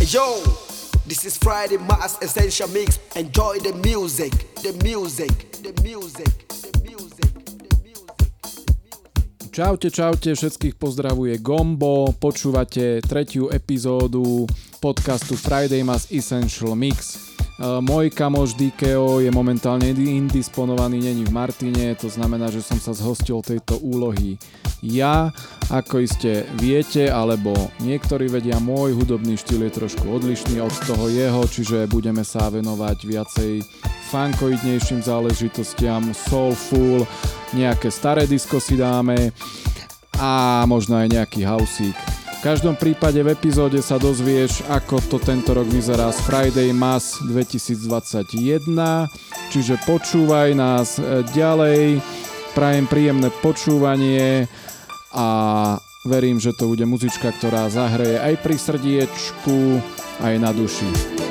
Yo, this is Friday Mass Essential Mix. Enjoy the music, the music, the music, the music. Čaute, čaute, všetkých pozdravuje Gombo, počúvate tretiu epizódu podcastu Friday Mass Essential Mix. Môj kamoš DKO je momentálne indisponovaný, není v Martine, to znamená, že som sa zhostil tejto úlohy ja. Ako iste viete, alebo niektorí vedia, môj hudobný štýl je trošku odlišný od toho jeho, čiže budeme sa venovať viacej funkoidnejším záležitostiam, soulful, nejaké staré disko si dáme a možno aj nejaký hausík. V každom prípade v epizóde sa dozvieš, ako to tento rok vyzerá z Friday Mass 2021, čiže počúvaj nás e, ďalej, prajem príjemné počúvanie a verím, že to bude muzička, ktorá zahreje aj pri srdiečku, aj na duši.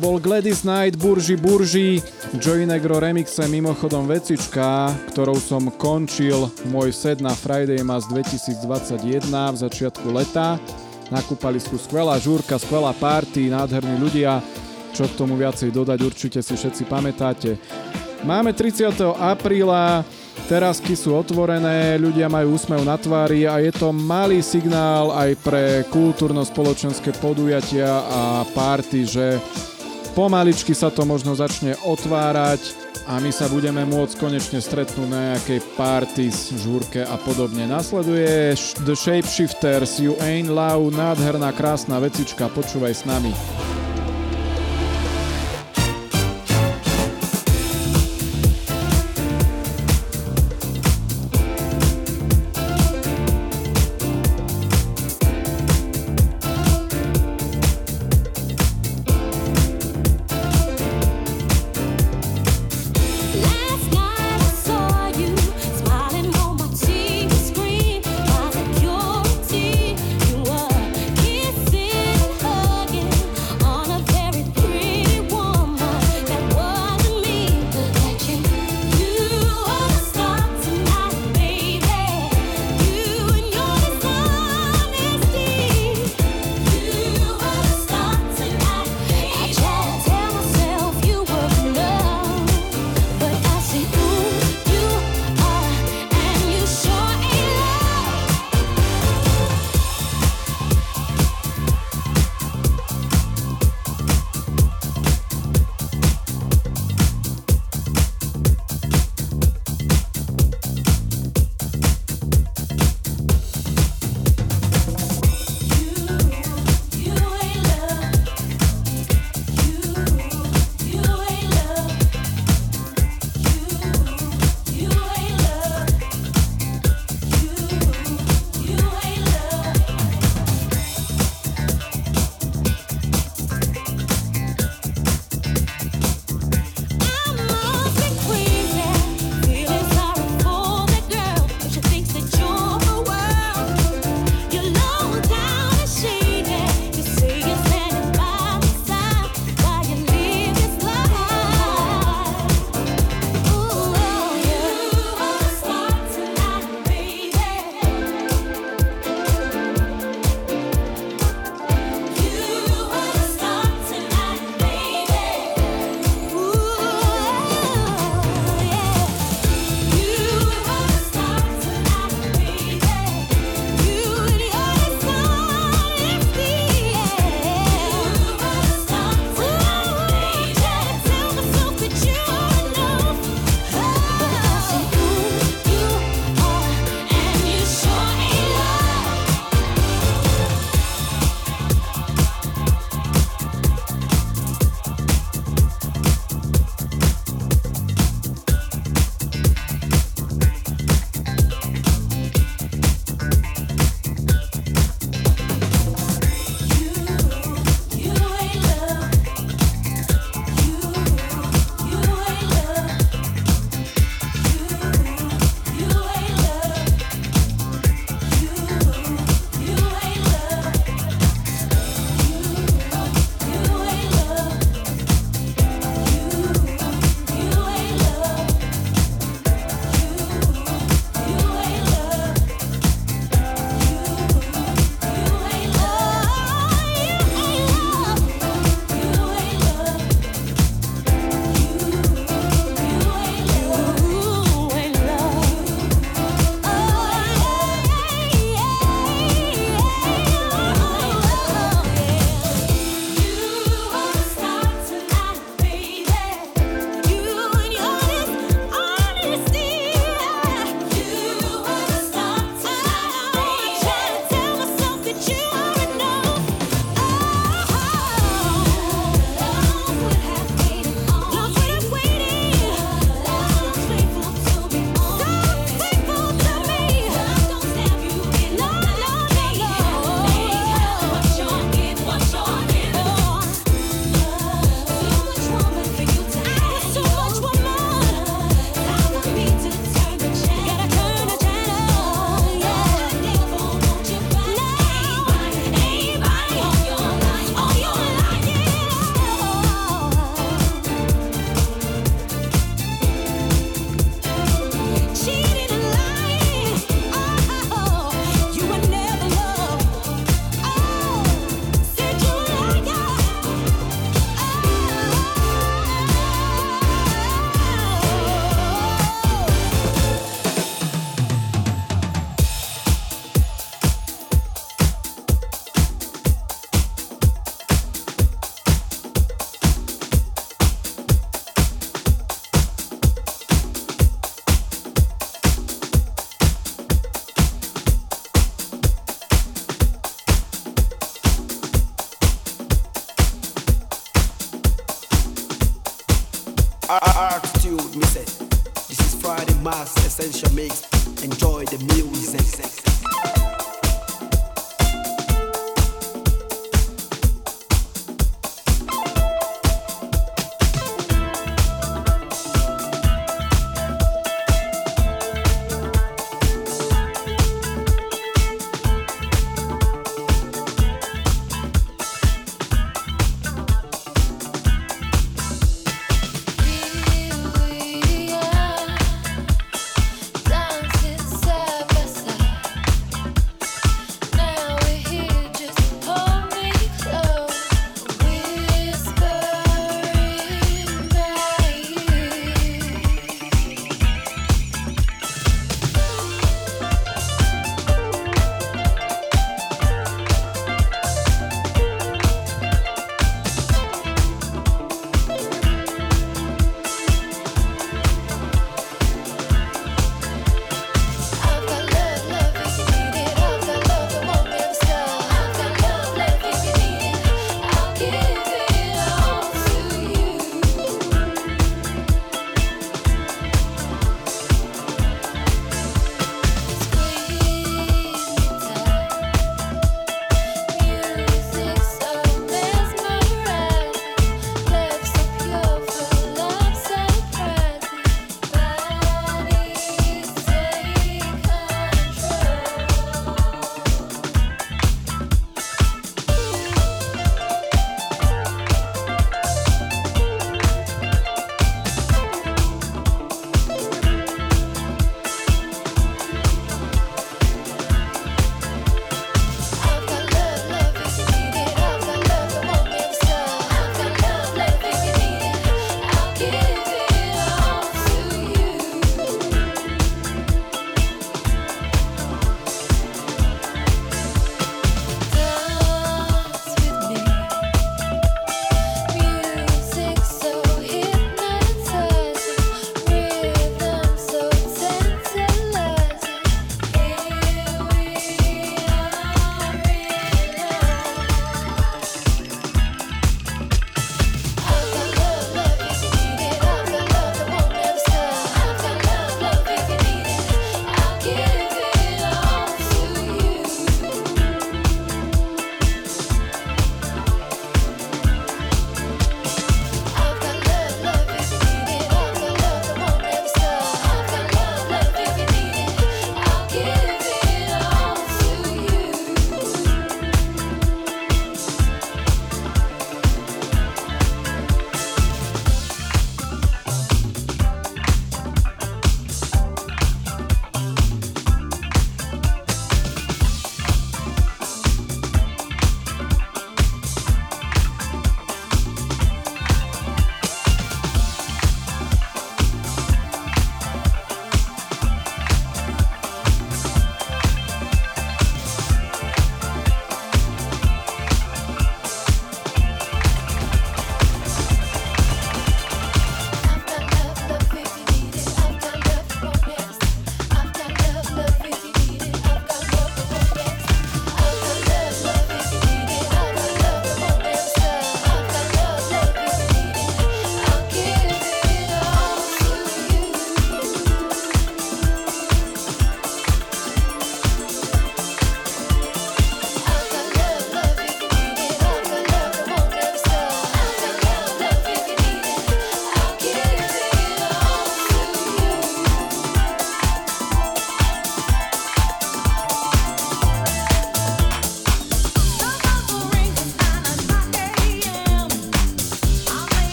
Bol Gladys Knight Burži Burži, Joy Negro remixe mimochodom vecička, ktorou som končil môj set na Friday Mass 2021 v začiatku leta. Na kúpalisku skvelá žúrka, skvelá party, nádherní ľudia. Čo k tomu viacej dodať, určite si všetci pamätáte. Máme 30. apríla, terasky sú otvorené, ľudia majú úsmev na tvári a je to malý signál aj pre kultúrno-spoločenské podujatia a párty, že Pomaličky sa to možno začne otvárať a my sa budeme môcť konečne stretnúť na nejakej party, žúrke a podobne. Nasleduje The Shapeshifters, You Ain't Love, nádherná krásna vecička, počúvaj s nami.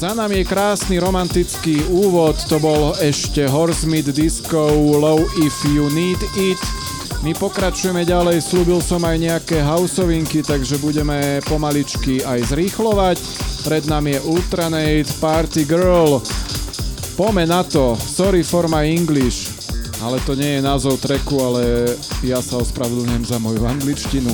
Za nami je krásny romantický úvod, to bol ešte Horsemid Disco Low If You Need It. My pokračujeme ďalej, slúbil som aj nejaké houseovinky, takže budeme pomaličky aj zrýchlovať. Pred nami je Ultranate Party Girl. Pome na to, sorry for my English, ale to nie je názov treku, ale ja sa ospravedlňujem za moju angličtinu.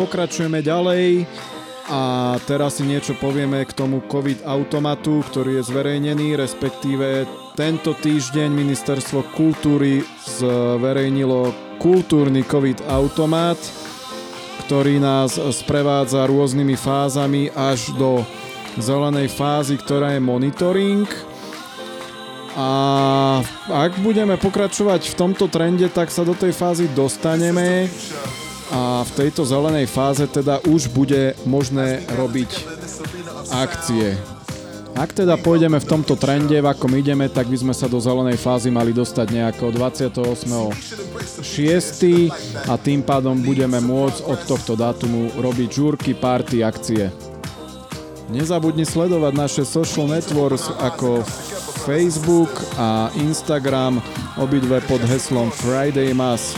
Pokračujeme ďalej a teraz si niečo povieme k tomu COVID automatu, ktorý je zverejnený, respektíve tento týždeň Ministerstvo kultúry zverejnilo kultúrny COVID automat, ktorý nás sprevádza rôznymi fázami až do zelenej fázy, ktorá je monitoring. A ak budeme pokračovať v tomto trende, tak sa do tej fázy dostaneme a v tejto zelenej fáze teda už bude možné robiť akcie. Ak teda pôjdeme v tomto trende, v akom ideme, tak by sme sa do zelenej fázy mali dostať nejako 28.6. a tým pádom budeme môcť od tohto dátumu robiť žúrky, party, akcie. Nezabudni sledovať naše social networks ako Facebook a Instagram, obidve pod heslom Friday Mass.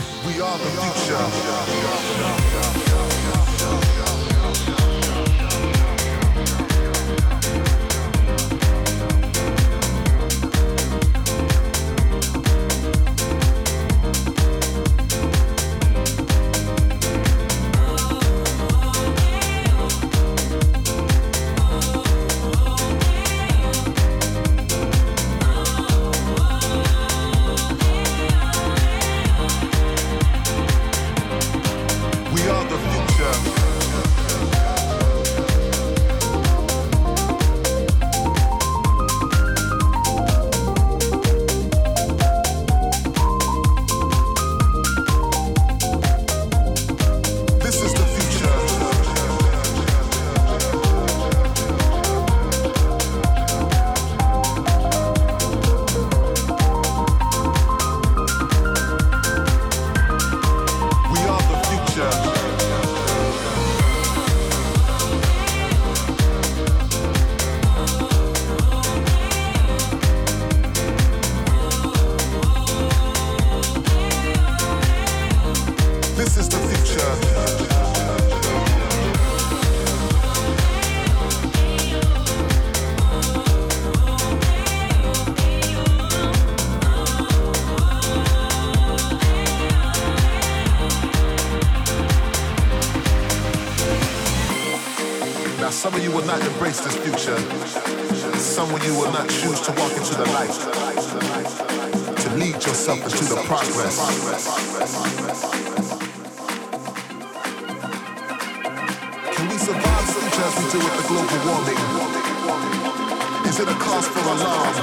Is it a cause for alarm?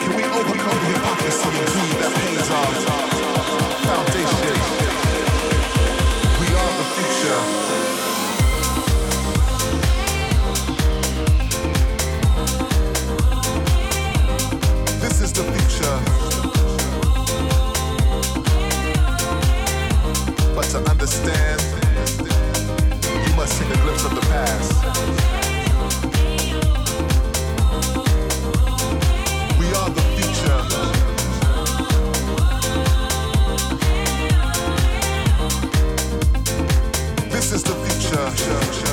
Can we overcome the hypocrisy and greed that pains our foundation? We are the future. This is the future. But to understand Let's glimpse of the past. We are the future. This is the future.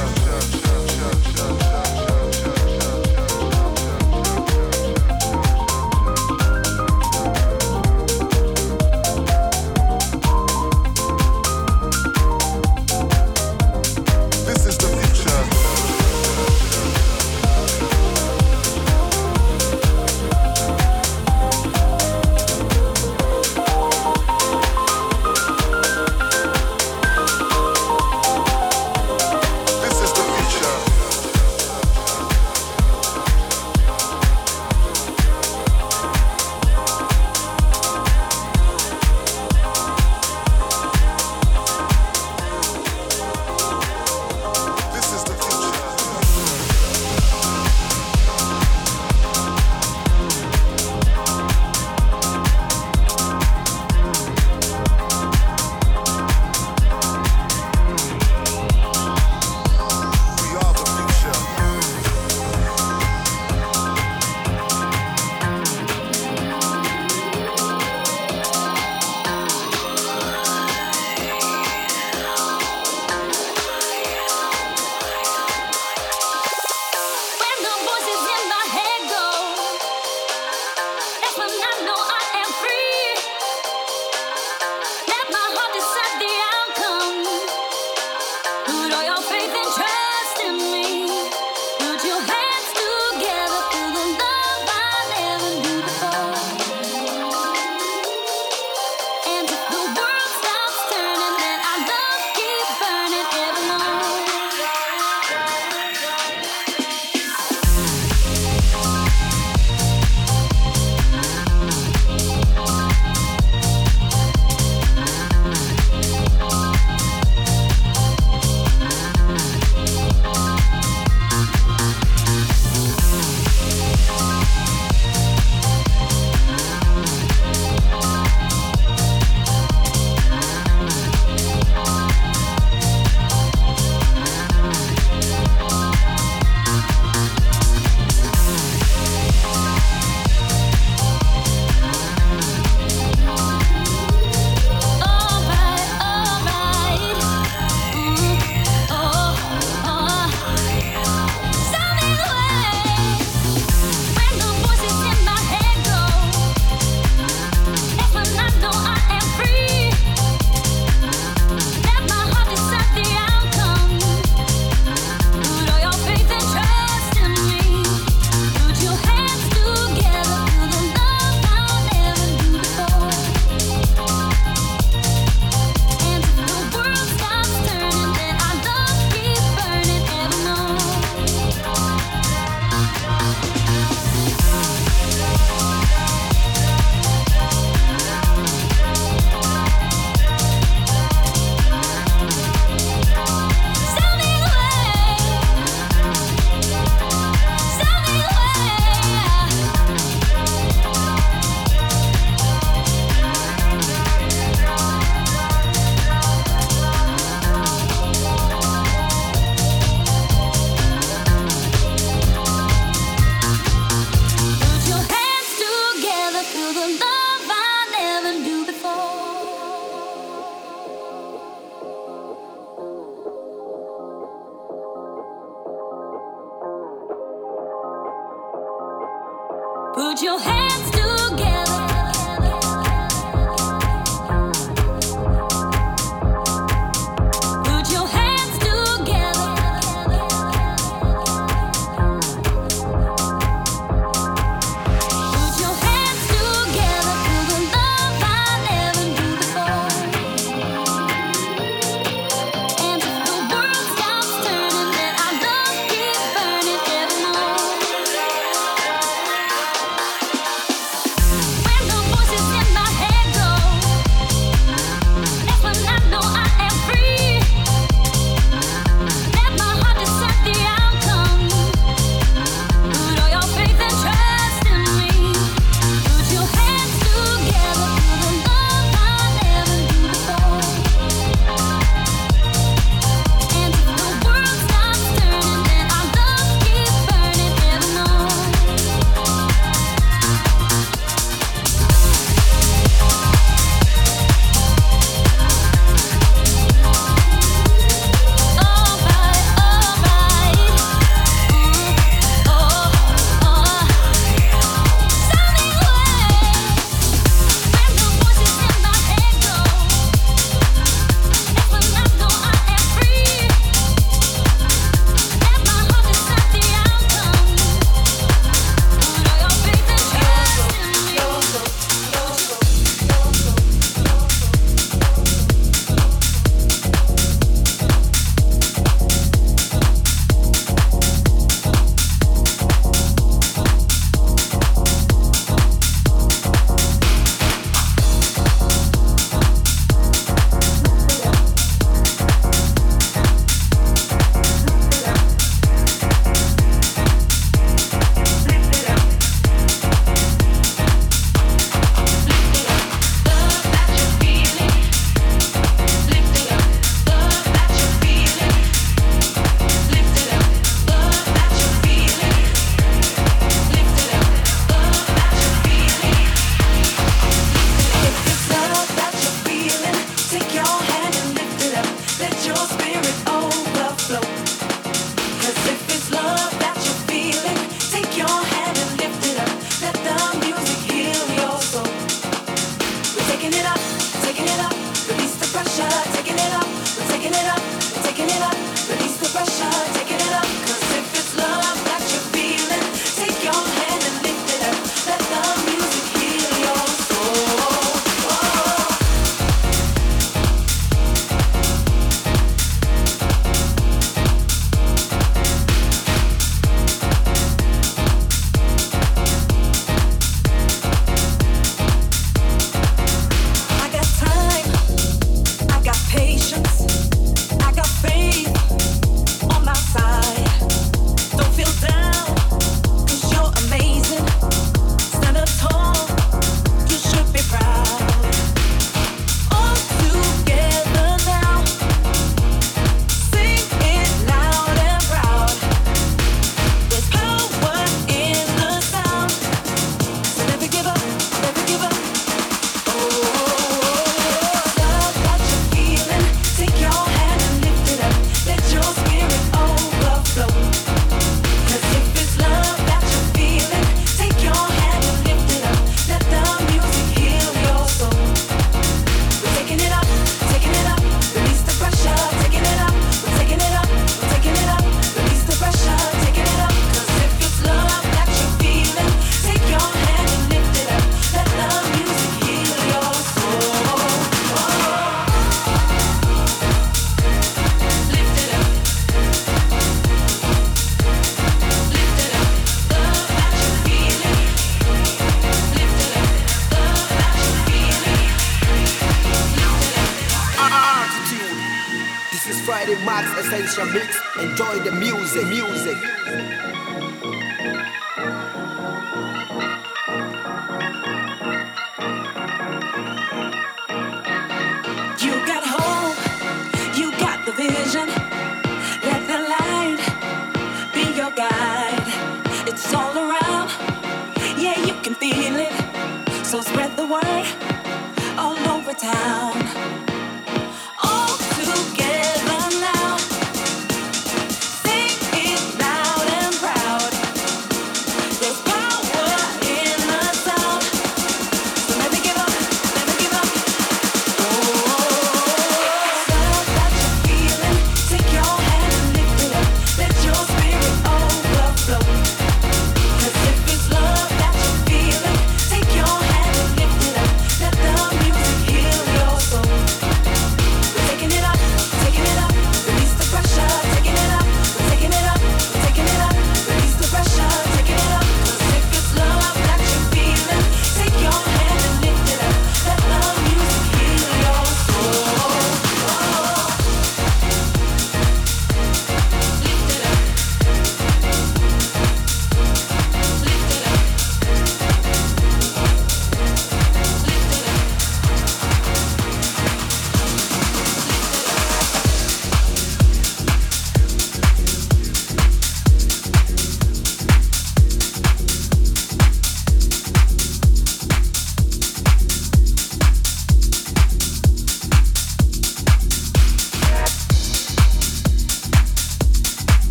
all over town.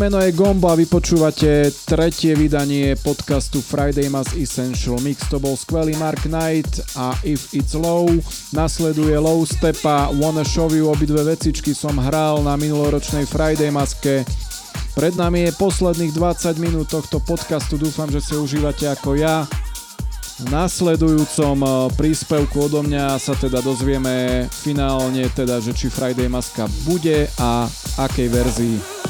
meno je Gombo a vypočúvate tretie vydanie podcastu Friday Mass Essential Mix. To bol skvelý Mark Knight a If It's Low. Nasleduje Low Stepa, Wanna Show You, obidve vecičky som hral na minuloročnej Friday maske. Pred nami je posledných 20 minút tohto podcastu, dúfam, že si užívate ako ja. V nasledujúcom eh, príspevku odo mňa sa teda dozvieme finálne, teda, že či Friday maska bude a akej verzii.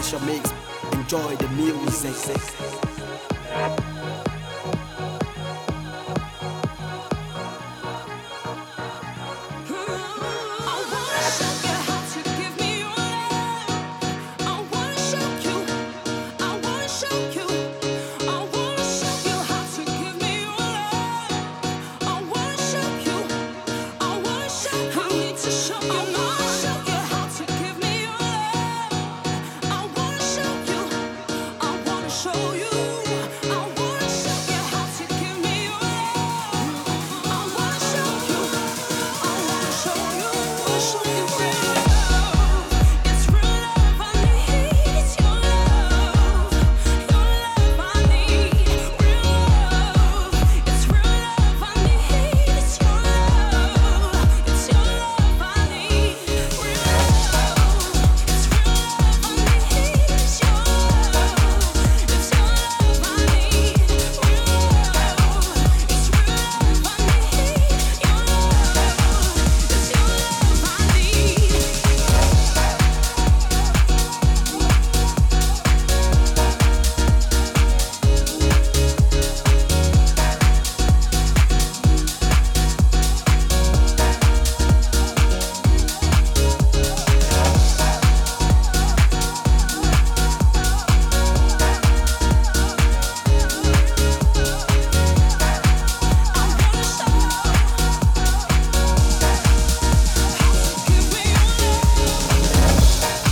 Picture mix, enjoy the music.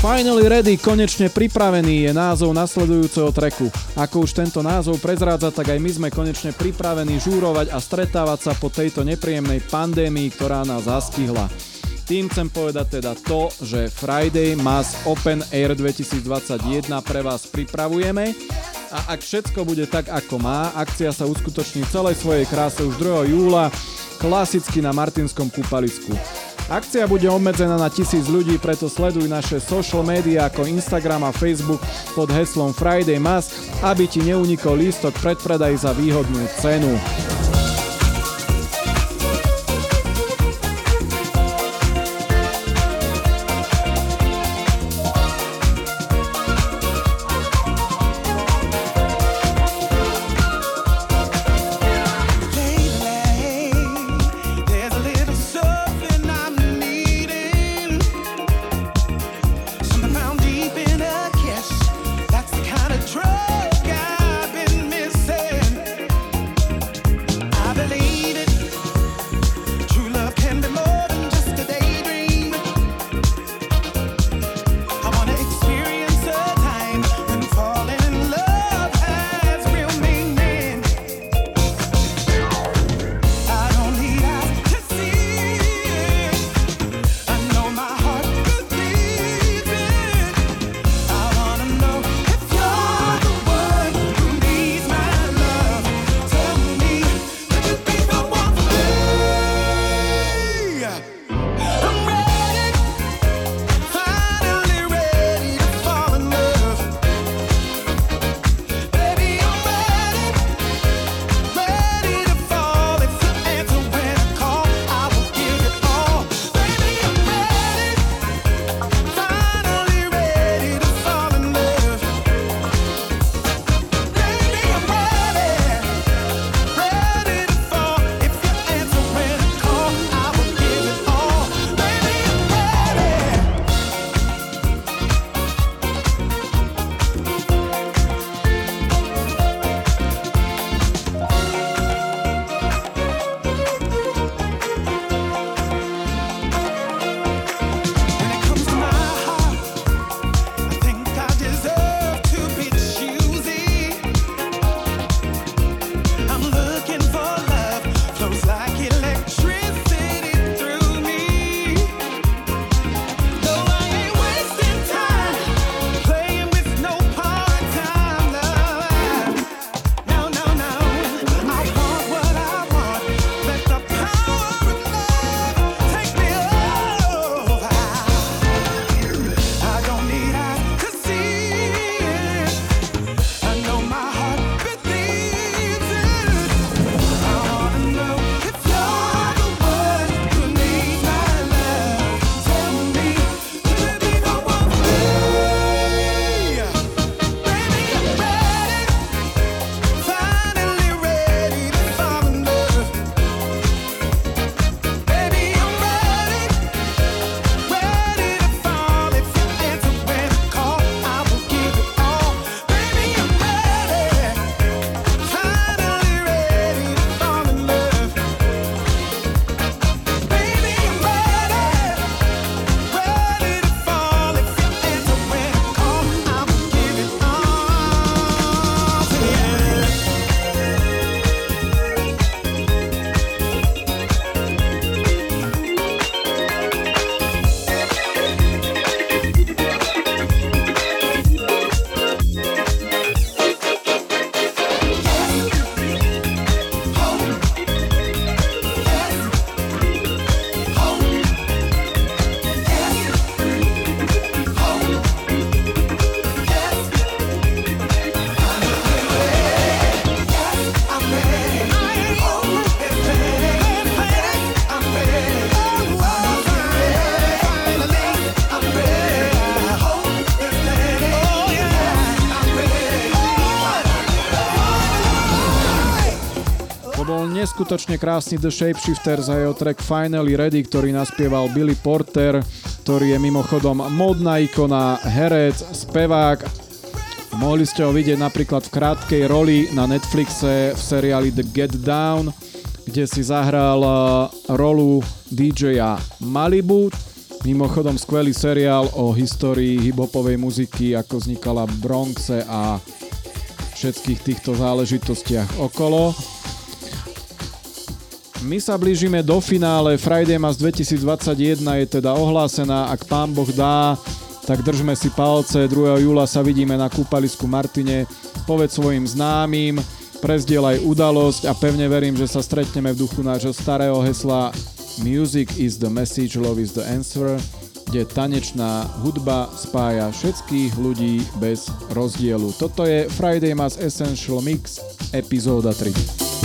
Finally Ready, konečne pripravený je názov nasledujúceho treku. Ako už tento názov prezrádza, tak aj my sme konečne pripravení žúrovať a stretávať sa po tejto nepríjemnej pandémii, ktorá nás zastihla. Tým chcem povedať teda to, že Friday Mass Open Air 2021 pre vás pripravujeme a ak všetko bude tak ako má, akcia sa uskutoční v celej svojej kráse už 2. júla, klasicky na Martinskom kúpalisku. Akcia bude obmedzená na tisíc ľudí, preto sleduj naše social media ako Instagram a Facebook pod heslom Friday Mass, aby ti neunikol lístok predpredaj za výhodnú cenu. Bol neskutočne krásny The Shapeshifters a jeho track Finally Ready, ktorý naspieval Billy Porter, ktorý je mimochodom modná ikona, herec, spevák. Mohli ste ho vidieť napríklad v krátkej roli na Netflixe v seriáli The Get Down, kde si zahral eh, rolu DJ-a Malibu. Mimochodom skvelý seriál o histórii hiphopovej muziky, ako vznikala v Bronxe a všetkých týchto záležitostiach okolo. My sa blížime do finále, Friday Mass 2021 je teda ohlásená, ak pán Boh dá, tak držme si palce, 2. júla sa vidíme na kúpalisku Martine, povedz svojim známym, prezdielaj udalosť a pevne verím, že sa stretneme v duchu nášho starého hesla Music is the message, love is the answer, kde tanečná hudba spája všetkých ľudí bez rozdielu. Toto je Friday Mass Essential Mix, epizóda 3.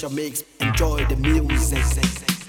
special mix. Enjoy the music.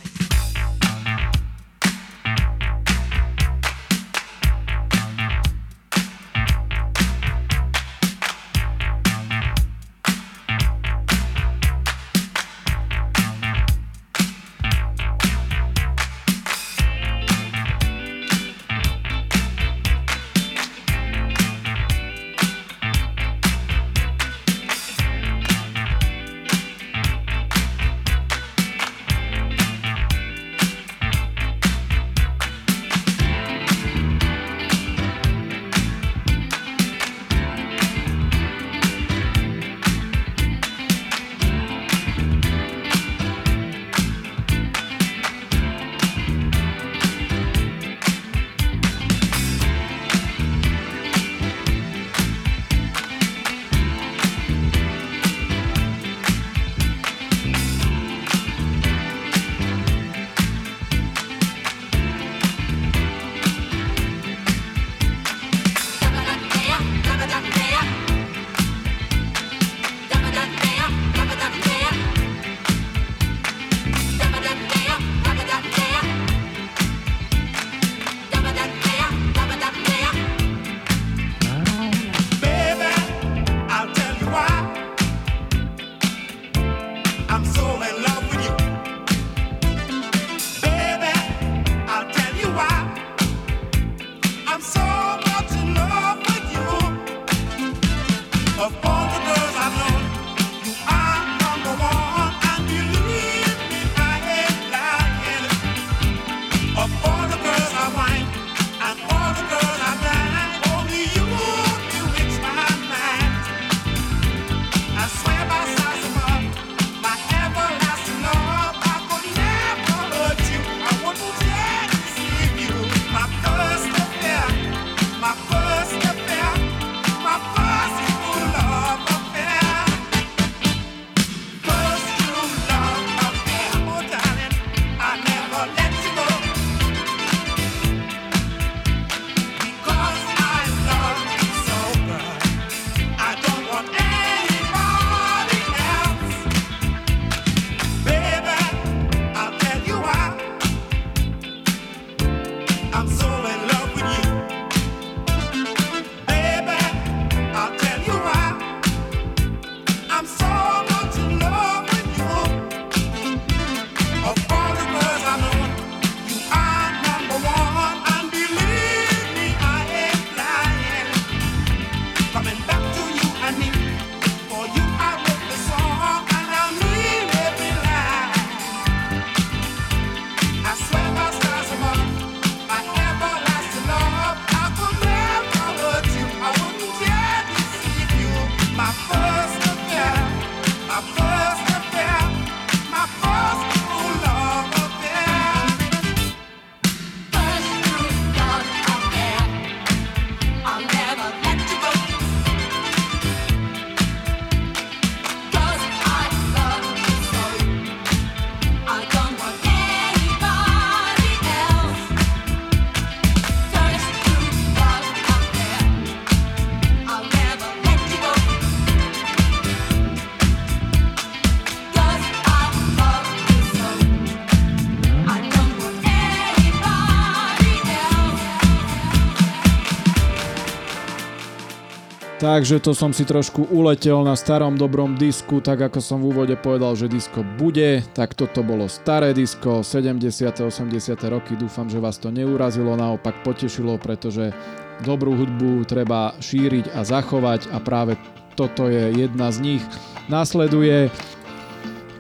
Takže to som si trošku uletel na starom dobrom disku, tak ako som v úvode povedal, že disko bude, tak toto bolo staré disko, 70. 80. roky, dúfam, že vás to neurazilo, naopak potešilo, pretože dobrú hudbu treba šíriť a zachovať a práve toto je jedna z nich. Nasleduje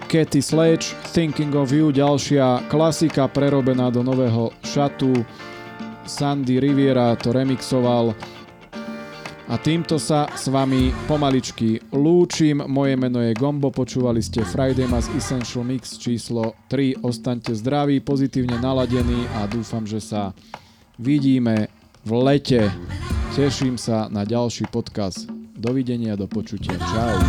Katy Sledge, Thinking of You, ďalšia klasika prerobená do nového šatu. Sandy Riviera to remixoval a týmto sa s vami pomaličky lúčim. Moje meno je Gombo, počúvali ste Friday Mass Essential Mix číslo 3. Ostaňte zdraví, pozitívne naladení a dúfam, že sa vidíme v lete. Teším sa na ďalší podcast. Dovidenia, do počutia. Čau.